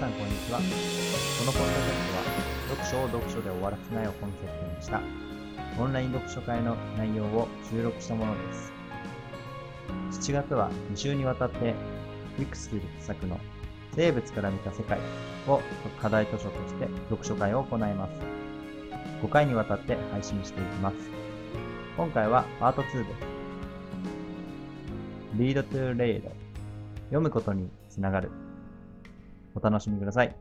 さんこんにちは。このポッドキャストは、読書を読書で終わらせないをコンセプトにした、オンライン読書会の内容を収録したものです。7月は2週にわたって、ウィクスキル作の生物から見た世界を課題図書として読書会を行います。5回にわたって配信していきます。今回はパート2です。Read to Read 読むことにつながる。お楽しみください。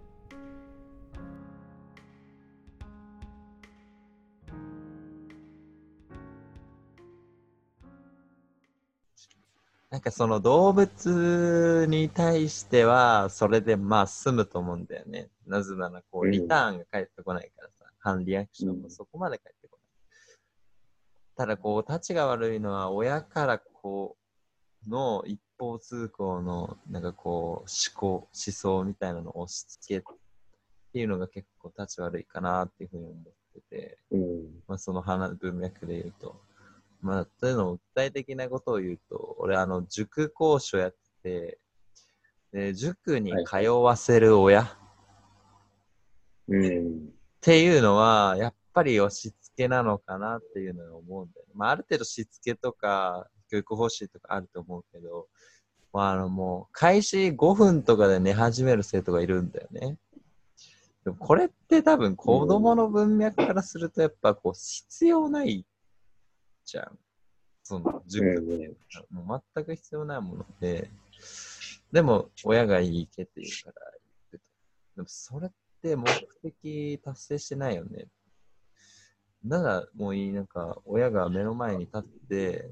なんかその動物に対しては、それでまあ済むと思うんだよね。なぜならこううんリターンが返ってこないからさ、反リアクションもそこまで返ってこない。ただこう、立ちが悪いのは親からこうの一方通行のなんかこう思考、思想みたいなのを押し付けっていうのが結構立ち悪いかなっていうふうに思ってて。うん。まあ、その話文脈で言うと。まあ、というのも具体的なことを言うと、俺、あの、塾講師をやってて、で塾に通わせる親っうん。ていうのは、やっぱり押し付けなのかなっていうのは思うんだよね。まあ、ある程度しつけとか、教育方針とかあると思うけど、まあ、あの、もう、開始5分とかで寝始める生徒がいるんだよね。でもこれって多分子供の文脈からするとやっぱこう必要ないじゃん。その塾ってもう全く必要ないもので、でも親がいいけって言うから言ってた。でもそれって目的達成してないよね。ならもういい、なんか親が目の前に立って、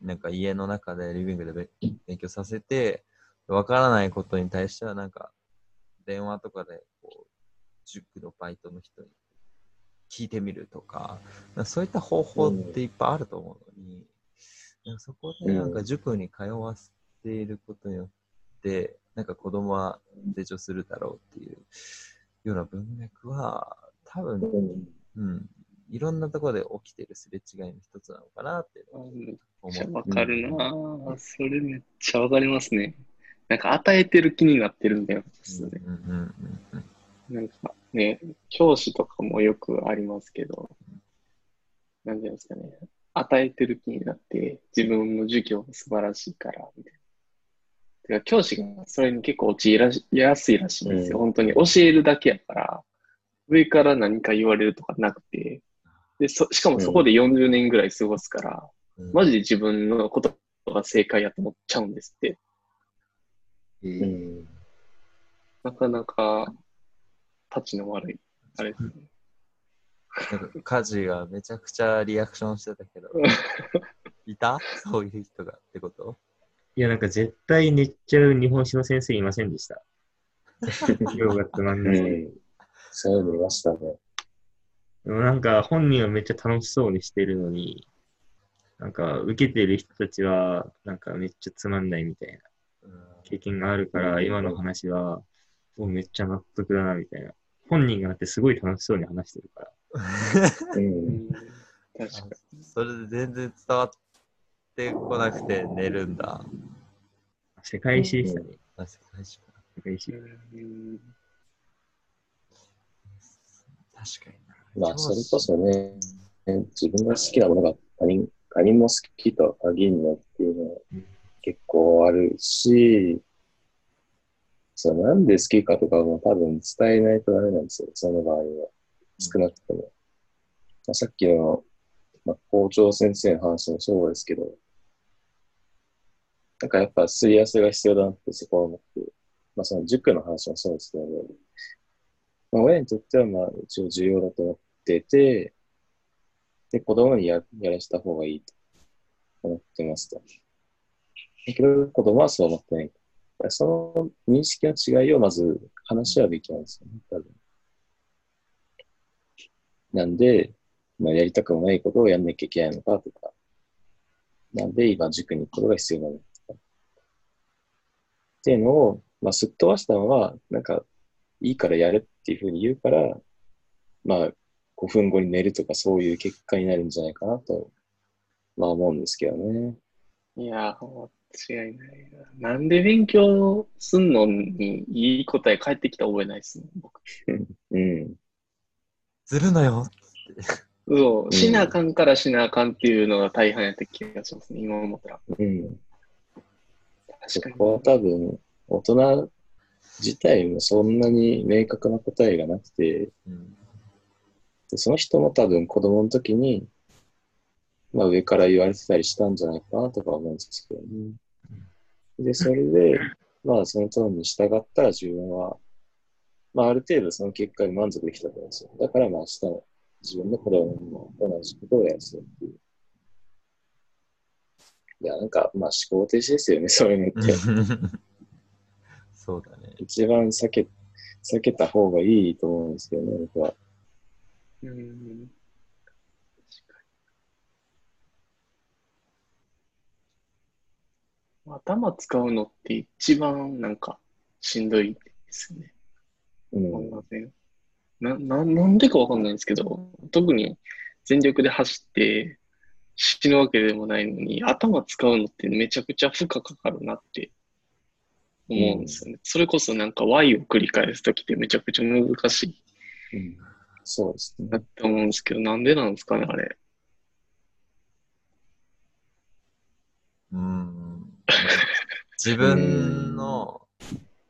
なんか家の中でリビングでべ勉強させて、わからないことに対してはなんか電話とかでこう塾のバイトの人に聞いてみるとか、かそういった方法っていっぱいあると思うのに、なんかそこでなんか塾に通わせていることによって、なんか子供は成長するだろうっていうような文脈は、多分、うん、いろんなところで起きてるすれ違いの一つなのかなってめっう。ちゃわかるなぁ。それめっちゃわかりますね。なんか与えてる気になってるんだよ。うんうんうんうんなんかね、教師とかもよくありますけど、なんていうんですかね、与えてる気になって、自分の授業が素晴らしいから、みたいな。てか教師がそれに結構陥らしやすいらしいんですよ。うん本当に教えるだけやから、上から何か言われるとかなくて、でそしかもそこで40年ぐらい過ごすから、うんマジで自分のことが正解やと思っちゃうんですって。うん。なかなか、立ちの悪い、あれですね。なんかカジがめちゃくちゃリアクションしてたけど、いた？そういう人がってこと？いや、なんか絶対寝ちゃう日本史の先生いませんでした。今日がつまんうない。ん。そういうのいましたね。でもなんか本人はめっちゃ楽しそうにしてるのに、なんか受けてる人たちはなんかめっちゃつまんないみたいなうん経験があるから、今の話はもうめっちゃ納得だなみたいな。本人がだってすごい楽しそうに話してるから。う。うんん確かそれで全然伝わってこなくて寝るんだ。世界史でしたね。あ世界史か世界史。確かにな。まあ、それこそね、自分が好きなものが他人他人も好きと限るのっていうのは結構あるし、そうなんで好きかとかも多分伝えないとダメなんですよ、その場合は。少なくとも。まあ、さっきの、まあ、校長先生の話もそうですけど、なんかやっぱすり合わせが必要だなってそこは思って、まあその塾の話もそうですけど、ねまあ、親にとってはまあ一応重要だと思ってて、で、子供にややらせた方がいいと思ってますと。だけど、子供はそう思ってない。その認識の違いをまず話し合うべきなんですよね、多分。なんで、まあ、やりたくもないことをやんなきゃいけないのかとか、なんで今塾に行くことが必要なのかとか。っていうのを、まあ、すっ飛ばしたのは、なんか、いいからやるっていうふうに言うから、まあ、5分後に寝るとかそういう結果になるんじゃないかなと、まあ思うんですけどね。いや、違いないな。なんで勉強すんのにいい答え返ってきた覚えないですね、僕。うん。ずるのよ。そう、しなあかんからしなあかんっていうのが大半やった気がしますね、今思ったら。うん。確かに。そこは多分、大人自体もそんなに明確な答えがなくて、うんでその人も多分子供の時に、まあ上から言われてたりしたんじゃないかなとか思うんですけどね。で、それで、まあその通りに従ったら自分は、まあある程度その結果に満足できたと思うんですよ。だからまあ明日の自分の子供にも同じことをやらせるっていう。いや、なんかまあ思考停止ですよね、そういうのって。そうだね。一番避け、避けた方がいいと思うんですけどね、僕は。うん。頭使うのって一番なんかしんどいですよね。うんな、な、なんでかわかんないんですけど、特に全力で走って死ぬわけでもないのに、頭使うのってめちゃくちゃ負荷かかるなって思うんですよね。それこそなんか Y を繰り返すときってめちゃくちゃ難しいうんそうですねな。って思うんですけど、なんでなんですかね、あれ。うん。自分の、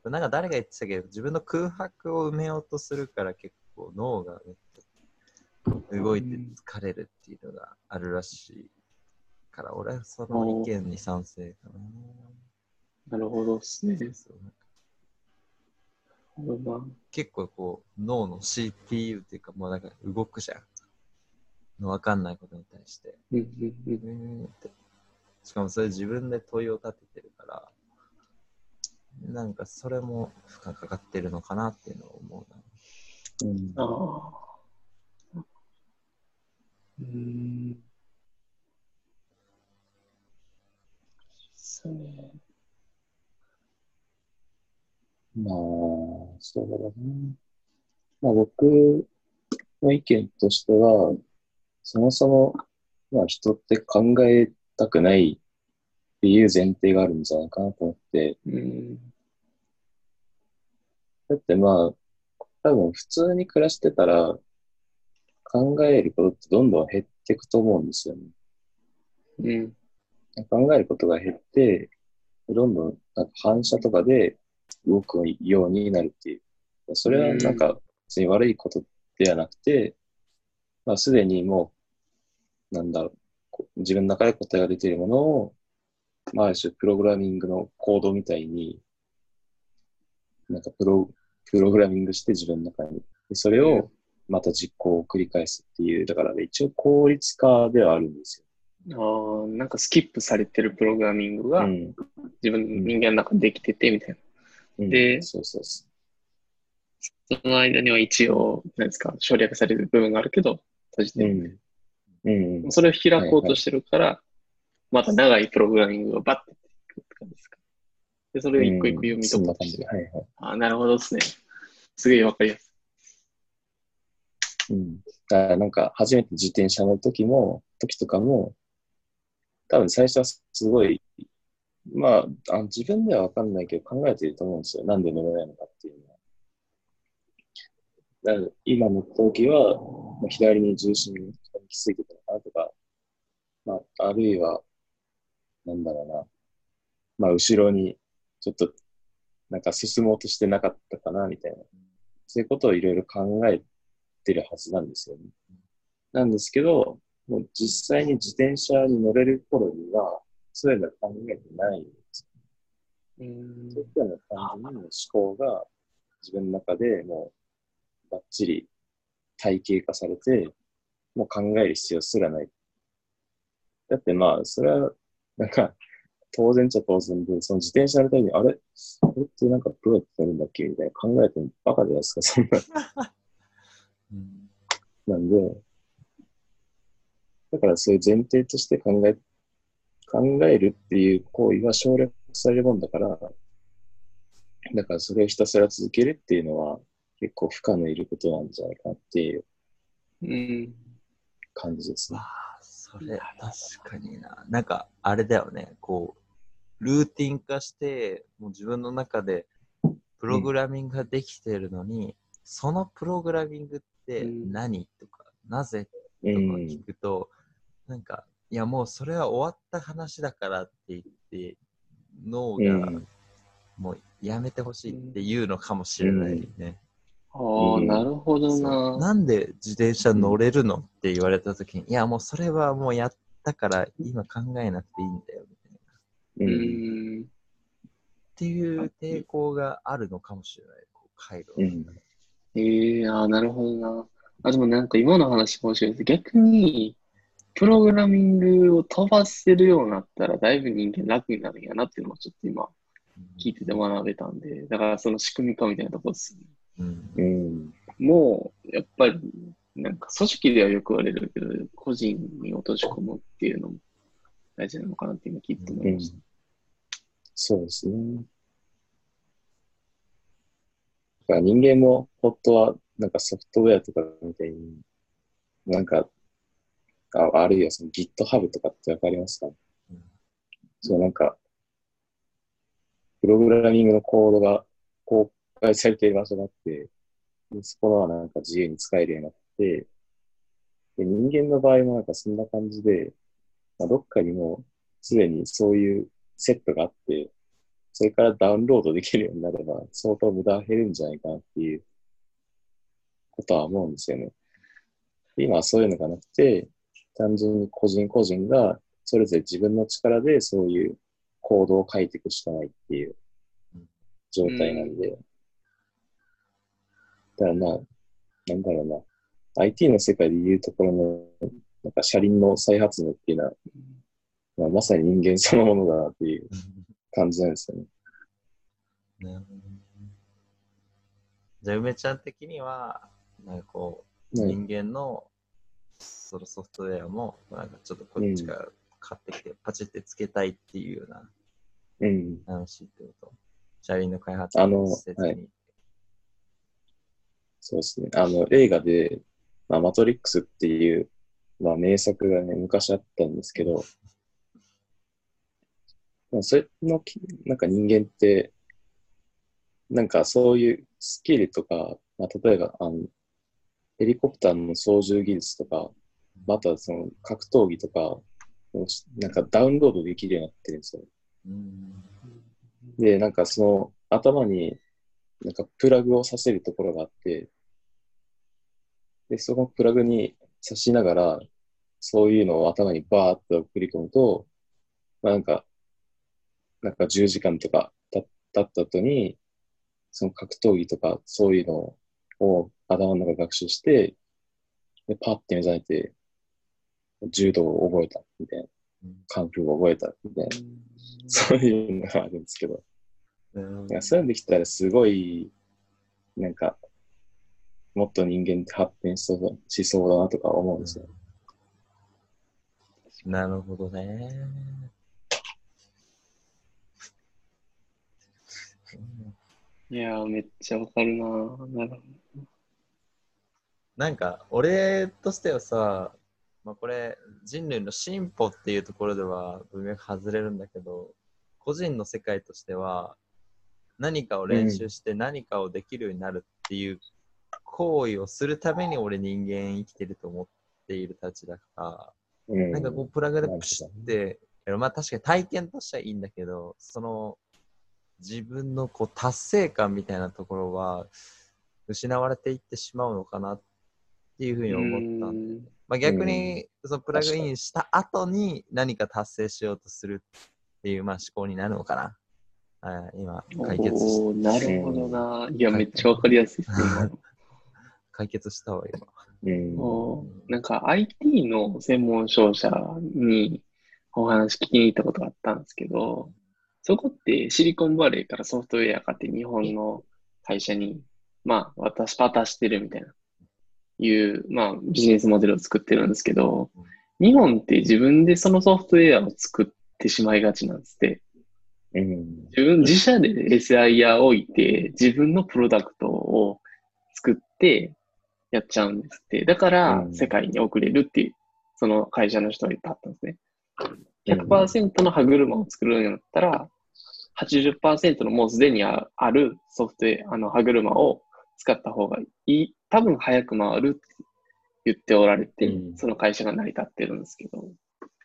なんか誰が言ってたけど、自分の空白を埋めようとするから結構脳がめっちゃ動いて疲れるっていうのがあるらしいから、俺はその意見に賛成かな。なるほどですね。結構こう脳の CPU っていうかもうなんか動くじゃん。わかんないことに対して。しかもそれ自分で問いを立ててるから、なんかそれも負荷かかってるのかなっていうのを思うな。うんああ。うん。そうね。まあ、そうだね。まあ僕の意見としては、そもそも、まあ人って考えたくないっていう前提があるんじゃないかなと思って、うん。だってまあ、多分普通に暮らしてたら、考えることってどんどん減っていくと思うんですよね。うん。考えることが減って、どんどんなんか反射とかで動くようになるっていう。それはなんか別に悪いことではなくて、まあすでにもう、なんだろう、自分の中で答えが出ているものを、まあある種プログラミングのコードみたいに、なんかプロ、プログラミングして自分の中に。でそれをまた実行を繰り返すっていう、だからね、一応効率化ではあるんですああ、なんかスキップされてるプログラミングよ。がうん。自分、人間の中でできててみたいな。うんでそうそうそその間には一応、何ですか、省略される部分があるけど、閉じう。てる。うん。うんうん。それを開こうとしてるから、また長いプログラミングがバッてくるって感じですか。で、それを一個一個読み。解こうとしてる。はいはい。ああ、なるほどですね。すげえわかりやすうん。だからなんか、初めて自転車乗る時も、時とかも、多分最初はすごい、まあ、あ自分ではわかんないけど考えてると思うんですよ。なんで乗れないのかっていうのは。だから今乗った時は、まあ左に重心が行き過ぎてたのかなとか、まあ、あるいは、なんだろうな。まあ、後ろに、ちょっと、なんか進もうとしてなかったかな、みたいな。そういうことをいろいろ考えてるはずなんですよね。なんですけど、もう実際に自転車に乗れる頃には、そういうのは考えてないんです。い。うんそういうような感じに思考が自分の中でもうバッチリ体系化されて、もう考える必要すらない。だってまあ、それは、なんか、当然っちゃ当然で、その自転車のために、あれ？これってなんかどうやってやるんだっけ？みたいな考えてもバカじゃないですか、そんな。うんなんで、だからそういう前提として考え、考えるっていう行為は省略されるもんだから、だからそれをひたすら続けるっていうのは結構負荷のいることなんじゃないかなっていううん。感じですねわ。あ、それ確かにな。なんかあれだよね、こう、ルーティン化して、もう自分の中でプログラミングができているのに、そのプログラミングってうん何、とか、なぜうとかん聞くと、なんか、いやもうそれは終わった話だからって言って、脳がうんもうやめてほしいって言うのかもしれないね。ああ、うんなるほどな。なんで自転車乗れるのって言われたときに、いやもうそれはもうやったから今考えなくていいんだよみたいな。ううんん。っていう抵抗があるのかもしれない。こう回路。うんええああ、なるほどな。あ、でもなんか今の話面白いです。逆に、プログラミングを飛ばせるようになったら、だいぶ人間楽になるんやなっていうのをちょっと今聞いてて学べたんで、だからその仕組み化みたいなところですね。うんうんもう、やっぱり、なんか組織ではよく言われるけど、個人に落とし込むっていうのも大事なのかなって今聞いて思いました。そうですね。だから人間も本当はなんかソフトウェアとかみたいに、なんか、ああるいはその GitHub とかってわかりますか？うんそうなんか、プログラミングのコードが公開されている場所があって、でそこはなんか自由に使えるようになって、で人間の場合もなんかそんな感じで、まあ、どっかにもうすでにそういうセットがあって、それからダウンロードできるようになれば、相当無駄が減るんじゃないかなっていうことは思うんですよね。で今はそういうのがなくて、単純に個人個人がそれぞれ自分の力でそういうコードを書いていくしかないっていう状態なんで、だからまあ、なんだろうな、IT の世界でいうところの、なんか車輪の再発明っていうのは、まあ、まさに人間そのものだなっていう感じなんですよね。ね。じゃあ、梅ちゃん的には、なんかこう、うん人間のそのソフトウェアも、なんかちょっとこっちから買ってきて、パチってつけたいっていうようなうん。話ってこと。車輪の開発あの施設に。はいそうですね。あの、映画で、まあ、マトリックスっていう、まあ、名作がね、昔あったんですけど、まあ、それのき、なんか人間って、なんかそういうスキルとか、まあ、例えば、あの、ヘリコプターの操縦技術とか、またその格闘技とか、なんかダウンロードできるようになってるんですよ。で、なんかその頭になんかプラグをさせるところがあって、で、そのプラグに挿しながら、そういうのを頭にバーっと送り込むと、まあなんか、なんか10時間とか経った後に、その格闘技とかそういうのを頭の中学習して、で、パッて目覚めて、柔道を覚えたみたいな、カンフーを覚えたみたいな、そういうのがあるんですけど、うん。そういうのできたらすごい、なんか、もっと人間って発展しそうだしそうだなとか思うんですよ。なるほどね。いやー、めっちゃわかるなー。なるほなんか、俺としてはさ、まあ、これ、人類の進歩っていうところでは文脈外れるんだけど、個人の世界としては、何かを練習して何かをできるようになるっていう行為をするために俺人間生きてると思っているたちだから、うん。なんかこうプラグでプシュって、まあ確かに体験としてはいいんだけど、その自分のこう達成感みたいなところは失われていってしまうのかなっていうふうにど。思ったんで、うんまあ、逆にそのプラグインした後に何か達成しようとするっていうまあ思考になるのかな。はい今解決しおーなるほどな。いや、めっちゃわかりやすいですね。今 の解決したわ今。うん。おーなんか IT の専門商社にお話聞きに行ったことがあったんですけど、そこってシリコンバレーからソフトウェア買って日本の会社に、まあ、私渡してるみたいな、いう、まあ、ビジネスモデルを作ってるんですけど、日本って自分でそのソフトウェアを作ってしまいがちなんですって。うん。自分、自社で SIR 置いて、自分のプロダクトを作ってやっちゃうんですって。だからう、ん世界に送れるっていう、その会社の人がいっぱいあったんですね。100%の歯車を作るんだったら、80%のもうすでにああるソフトウェア、あの歯車を使った方がいい。多分早く回るって言っておられて、うんその会社が成り立ってるんですけど、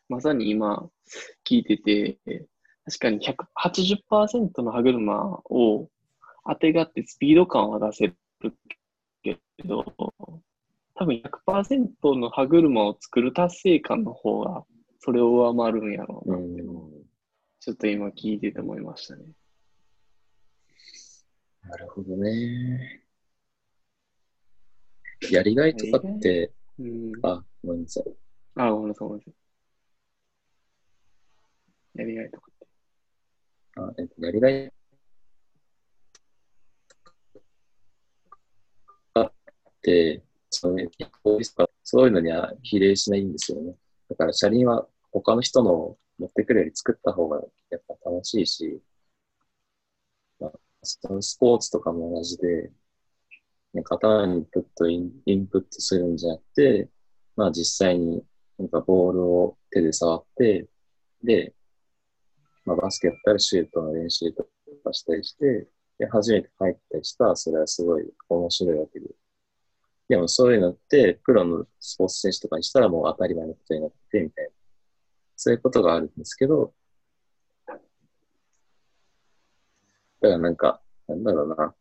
まさに今聞いてて、確かに100 80%の歯車を当てがってスピード感は出せるけど、多分100%の歯車を作る達成感の方がそれを上回るんやろうなって、ちょっと今聞いてて思いましたね。なるほどね。やりがいとかって、うん。あ、ごめんなさい。あ、ごめんなさい、ごめんなさい。やりがいとかって。あえっと、やりがいって、そういう法律とかそういうのには比例しないんですよね。だから車輪は他の人の持ってくるより作った方がやっぱ楽しいし、まあ、そのスポーツとかも同じで、ね、型にインプットイン、インプットするんじゃなくて、まあ実際になんかボールを手で触って、で、まあ、バスケやったらシュートの練習とかしたりして、で、初めて入ったりしたら、それはすごい面白いわけで。でもそういうのって、プロのスポーツ選手とかにしたらもう当たり前のことになって、みたいな。そういうことがあるんですけど、だからなんか、なんだろうな。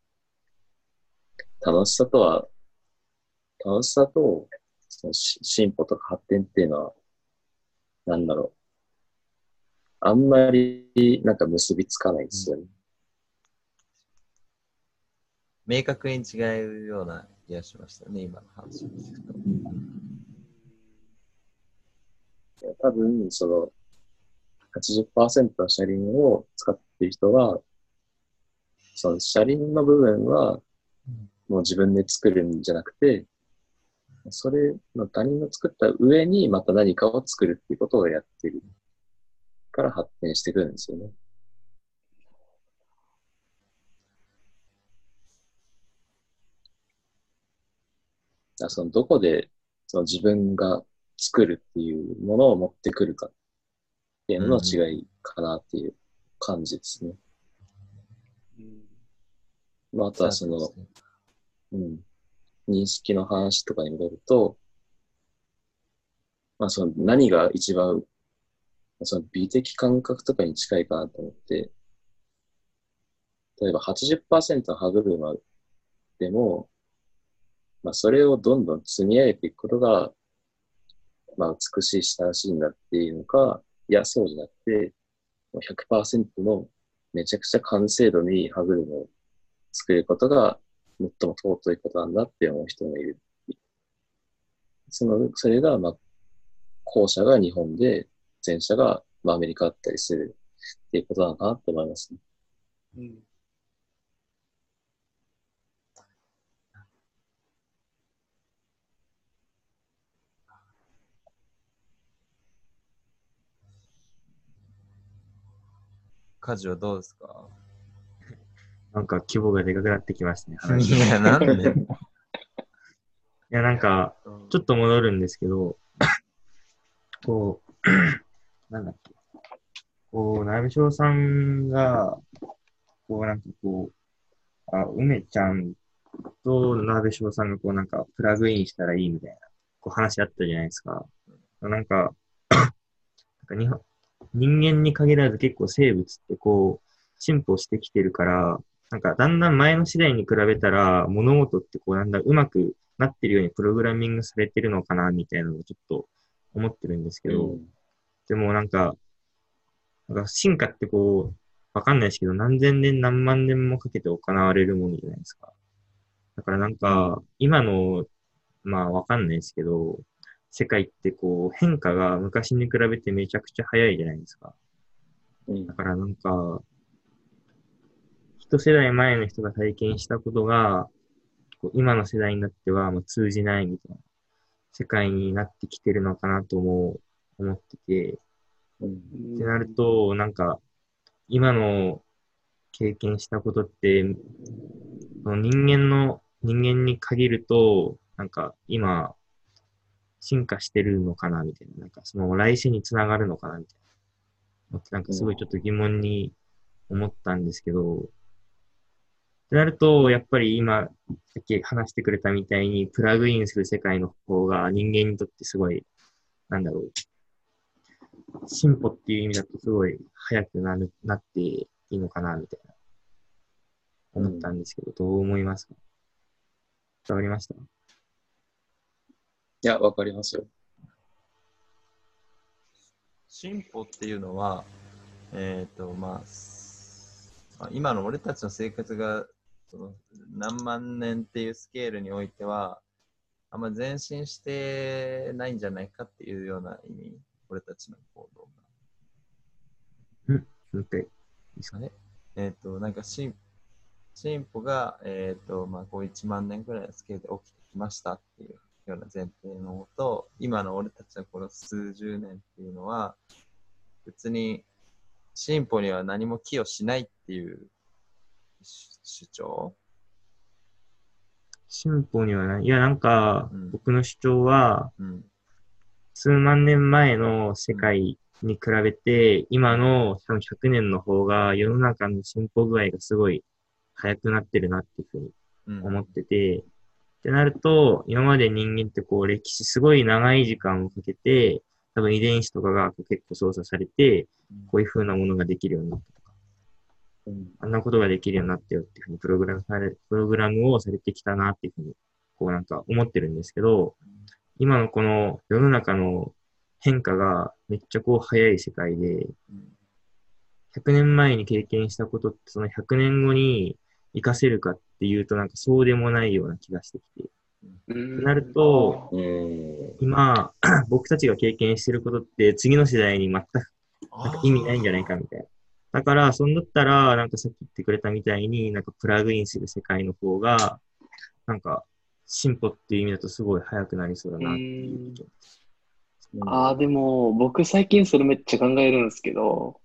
楽しさとは、楽しさと、そのし進歩とか発展っていうのは、なんだろう。あんまりなんか結びつかないですよね。明確に違うような気がしましたね、今の話を聞くと。多分、その、80%の車輪を使っている人は、その車輪の部分は、もう自分で作るんじゃなくて、それの他人の作った上にまた何かを作るっていうことをやってるから発展してくるんですよね。だそのどこでその自分が作るっていうものを持ってくるかっていうのの違いかなっていう感じですね。まあ、あとはその、うん、認識の話とかに戻ると、まあその何が一番、その美的感覚とかに近いかなと思って、例えば80%の歯車でも、まあそれをどんどん積み上げていくことが、まあ美しい親しいんだっていうのか、いや、そうじゃなくて、100%のめちゃくちゃ完成度に歯車を作ることが最も尊いことなんだって思う人もいる。その、それが、まあ、後者が日本で、前者が、まあ、アメリカだったりするっていうことなのかなって思いますね。うん。家事はどうですかなんか規模がでかくなってきますね。話 いいや、なんで？や、なんか、ちょっと戻るんですけど、こう、なんだっけ。こう、ナビショウさんが、こう、なんかこう、あ、梅ちゃんとナビショウさんがこう、なんか、プラグインしたらいいみたいな、こう話あったじゃないですか。なんか、なんか日本人間に限らず結構生物ってこう、進歩してきてるから、なんかだんだん前の時代に比べたら物事ってこうだんだんうまくなってるようにプログラミングされてるのかなみたいなのをちょっと思ってるんですけど、でもなんか、なんか進化ってこう、わかんないですけど、何千年何万年もかけて行われるものじゃないですか。だからなんか、今の、まあわかんないですけど、世界ってこう変化が昔に比べてめちゃくちゃ早いじゃないですか。うんだからなんか、一世代前の人が体験したことが、今の世代になってはもう通じないみたいな世界になってきてるのかなとも思ってて、うん。ってなると、なんか、今の経験したことって、人間の、人間に限ると、なんか今、進化してるのかなみたいな。なんかその来世につながるのかなみたいなんかすごいちょっと疑問に思ったんですけど、ってなると、やっぱり今、さっき話してくれたみたいに、プラグインする世界の方が人間にとってすごい、なんだろう、進歩っていう意味だとすごい早くなる、なっていいのかな、みたいな、思ったんですけど、どう思いますか？伝わりました？いや、わかりますよ。進歩っていうのは、えっ、と、まあ、すまあ今の俺たちの生活がその何万年っていうスケールにおいては、あんま前進してないんじゃないかっていうような意味、俺たちの行動が。もう一回いいですかね。えっ、と、なんか進進歩が、えっ、と、まあ、こう1万年くらいのスケールで起きてきましたっていうような前提のもと、今の俺たちのこの数十年っていうのは、別に進歩には何も寄与しないっていう主主張？進歩にはない。いや、なんかうん、僕の主張は、うん。数万年前の世界に比べて、今の多分100年の方が世の中の進歩具合がすごい早くなってるなっていうふうにうん、思ってて、ってなると、今まで人間ってこう歴史すごい長い時間をかけて、多分遺伝子とかが結構操作されて、こういう風なものができるようになったうん。あんなことができるようになったよっていうふうにプログラムされ、プログラムをされてきたなっていうふうに、こうなんか思ってるんですけど、今のこの世の中の変化がめっちゃこう早い世界で、うん100年前に経験したことってその100年後に活かせるかっていうとなんかそうでもないような気がしてきて。うんなると、うん。今、僕たちが経験してることって次の世代に全くなんか意味ないんじゃないかみたいな。だから、そんだったら、なんかさっき言ってくれたみたいに、なんかプラグインする世界の方が、なんか進歩っていう意味だとすごい早くなりそうだなっていう意見。ああ、でも、僕最近それめっちゃ考えるんですけど、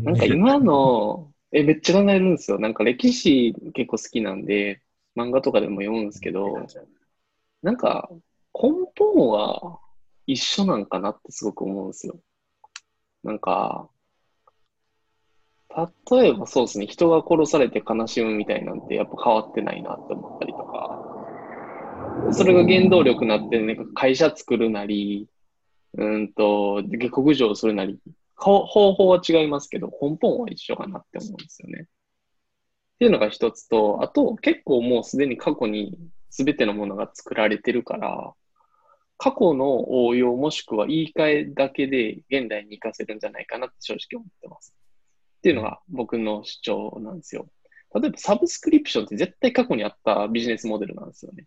なんか今の、え、めっちゃ考えるんですよ。なんか歴史結構好きなんで、漫画とかでも読むんですけど、なんか根本は一緒なんかなってすごく思うんですよ。なんか、例えばそうですね、人が殺されて悲しむみたいなんてやっぱ変わってないなって思ったりとか、それが原動力になって、なんか会社作るなり、うんと、下克上するなり、方法は違いますけど、根本は一緒かなって思うんですよね。っていうのが一つと、あと結構もうすでに過去に全てのものが作られてるから、過去の応用もしくは言い換えだけで現代に活かせるんじゃないかなって正直思ってます。っていうのが僕の主張なんですよ。例えばサブスクリプションって絶対過去にあったビジネスモデルなんですよね。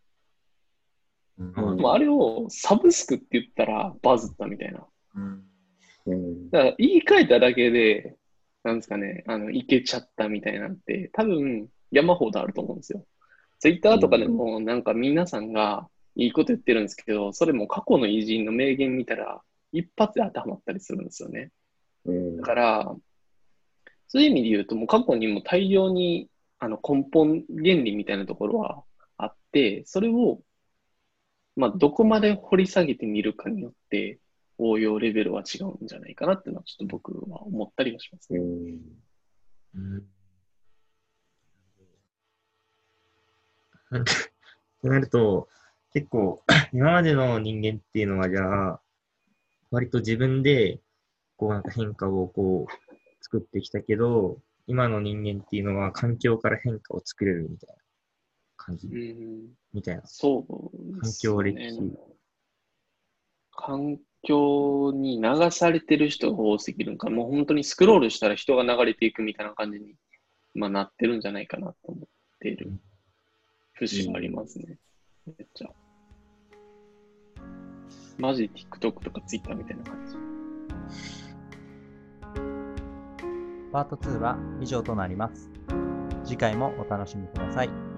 うんうんでもあれをサブスクって言ったらバズったみたいな。うんうん。だから言い換えただけで、なんですかね、あの、いけちゃったみたいなんて、多分山ほどあると思うんですよ。ツイッターとかでもなんか皆さんがいいこと言ってるんですけど、それも過去の偉人の名言見たら一発で当てはまったりするんですよね。うんだから、そういう意味で言うと、もう過去にも大量にあの根本原理みたいなところはあって、それを、まあ、どこまで掘り下げてみるかによって、応用レベルは違うんじゃないかなっていうのは、ちょっと僕は思ったりはしますね。うん。うん。なん。かってなると、結構、今までの人間っていうのは、じゃあ、割と自分で、こうなん。か変化をこう、作ってきたけど、今の人間っていうのは環境から変化を作れるみたいな感じ、うん、みたいな。そう。環境歴史環境に流されてる人が多すぎるんか、もう本当にスクロールしたら人が流れていくみたいな感じに、まあ、なってるんじゃないかなと思っている節がありますね。めっちゃ。マジで TikTok とか Twitter みたいな感じ。パート2は以上となります。次回もお楽しみください。